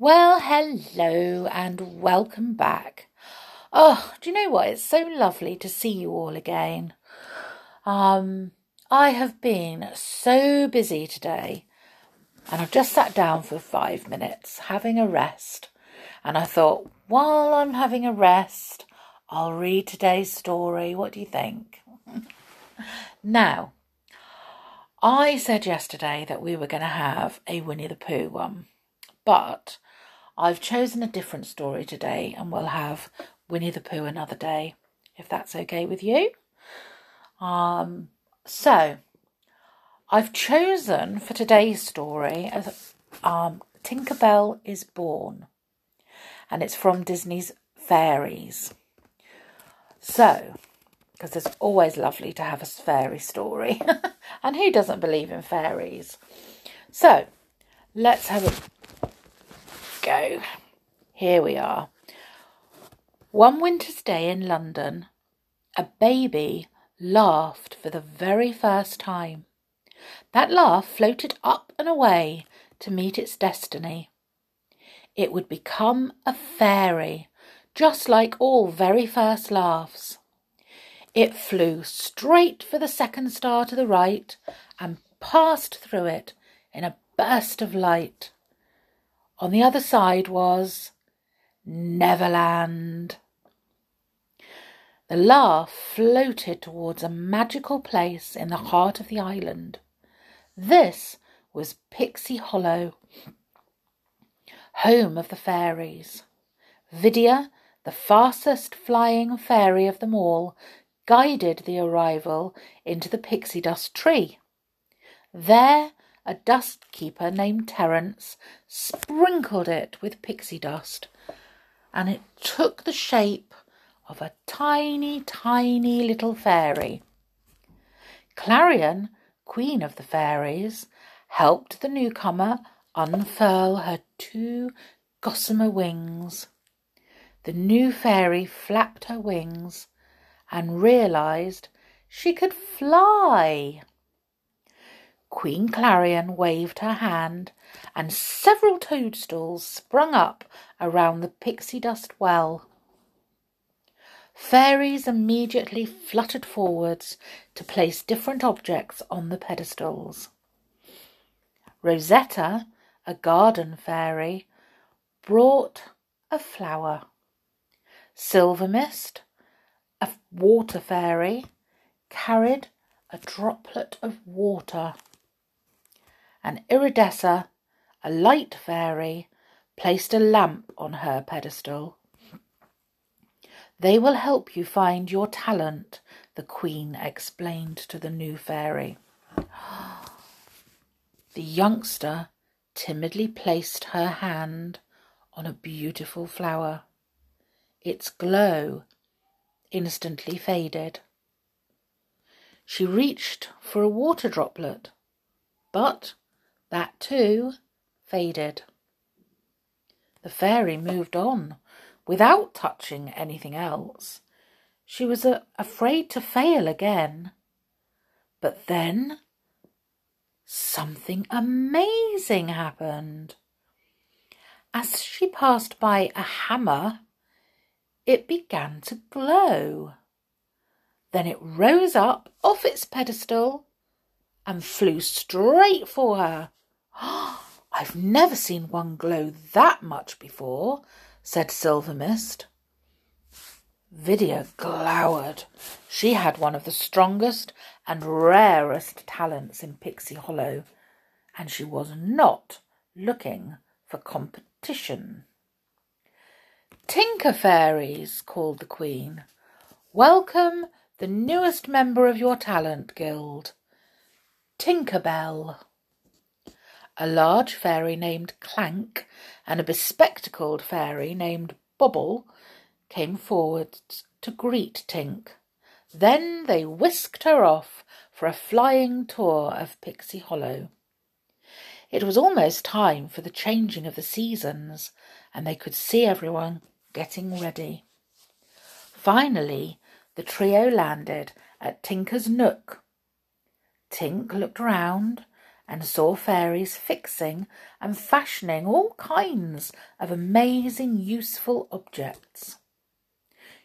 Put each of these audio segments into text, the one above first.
Well, hello and welcome back. Oh, do you know what? It's so lovely to see you all again. Um, I have been so busy today and I've just sat down for five minutes having a rest. And I thought, while I'm having a rest, I'll read today's story. What do you think? now, I said yesterday that we were going to have a Winnie the Pooh one, but I've chosen a different story today and we'll have Winnie the Pooh another day, if that's okay with you. Um, so, I've chosen for today's story as um, Tinkerbell is Born, and it's from Disney's Fairies. So, because it's always lovely to have a fairy story, and who doesn't believe in fairies? So, let's have a go. Here we are. One winter's day in London, a baby laughed for the very first time. That laugh floated up and away to meet its destiny. It would become a fairy, just like all very first laughs. It flew straight for the second star to the right and passed through it in a burst of light. On the other side was Neverland. The laugh floated towards a magical place in the heart of the island. This was Pixie Hollow, home of the fairies. Vidia, the fastest flying fairy of them all, guided the arrival into the pixie dust tree. There a dust keeper named Terence sprinkled it with pixie dust, and it took the shape of a tiny, tiny little fairy. Clarion, queen of the fairies, helped the newcomer unfurl her two gossamer wings. The new fairy flapped her wings and realized she could fly. Queen Clarion waved her hand, and several toadstools sprung up around the pixie dust well. Fairies immediately fluttered forwards to place different objects on the pedestals. Rosetta, a garden fairy, brought a flower. Silvermist, a water fairy, carried a droplet of water and Iridessa, a light fairy, placed a lamp on her pedestal. They will help you find your talent, the Queen explained to the new fairy. The youngster timidly placed her hand on a beautiful flower. Its glow instantly faded. She reached for a water droplet, but that too faded. The fairy moved on without touching anything else. She was uh, afraid to fail again. But then something amazing happened. As she passed by a hammer, it began to glow. Then it rose up off its pedestal and flew straight for her. I've never seen one glow that much before, said Silvermist. Vidia glowered. She had one of the strongest and rarest talents in Pixie Hollow, and she was not looking for competition. Tinker Fairies, called the Queen. Welcome the newest member of your talent guild, Tinkerbell a large fairy named Clank and a bespectacled fairy named Bobble came forward to greet Tink. Then they whisked her off for a flying tour of Pixie Hollow. It was almost time for the changing of the seasons, and they could see everyone getting ready. Finally, the trio landed at Tinker's Nook. Tink looked round and saw fairies fixing and fashioning all kinds of amazing, useful objects.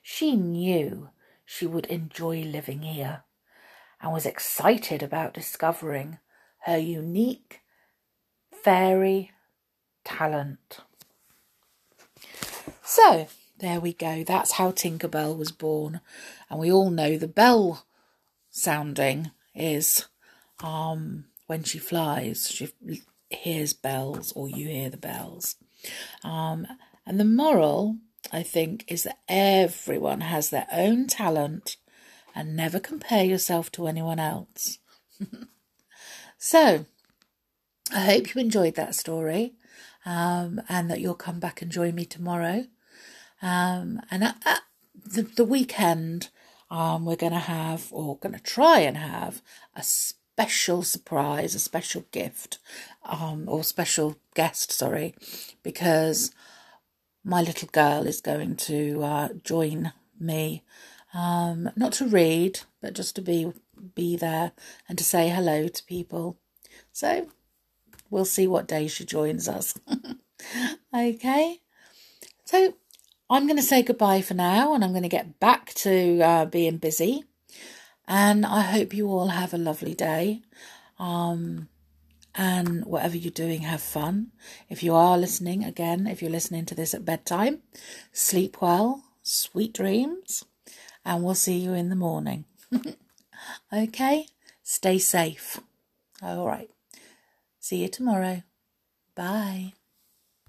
She knew she would enjoy living here and was excited about discovering her unique fairy talent. So, there we go. That's how Tinkerbell was born. And we all know the bell sounding is um, when she flies, she hears bells or you hear the bells. Um, and the moral, I think, is that everyone has their own talent and never compare yourself to anyone else. so, I hope you enjoyed that story um, and that you'll come back and join me tomorrow. Um, and at, at the, the weekend, um, we're going to have, or going to try and have, a special surprise, a special gift, um, or special guest, sorry, because my little girl is going to uh, join me, um, not to read, but just to be be there and to say hello to people. So we'll see what day she joins us. okay, so I'm going to say goodbye for now and I'm going to get back to uh, being busy. And I hope you all have a lovely day. Um, and whatever you're doing, have fun. If you are listening, again, if you're listening to this at bedtime, sleep well, sweet dreams, and we'll see you in the morning. okay? Stay safe. All right. See you tomorrow. Bye.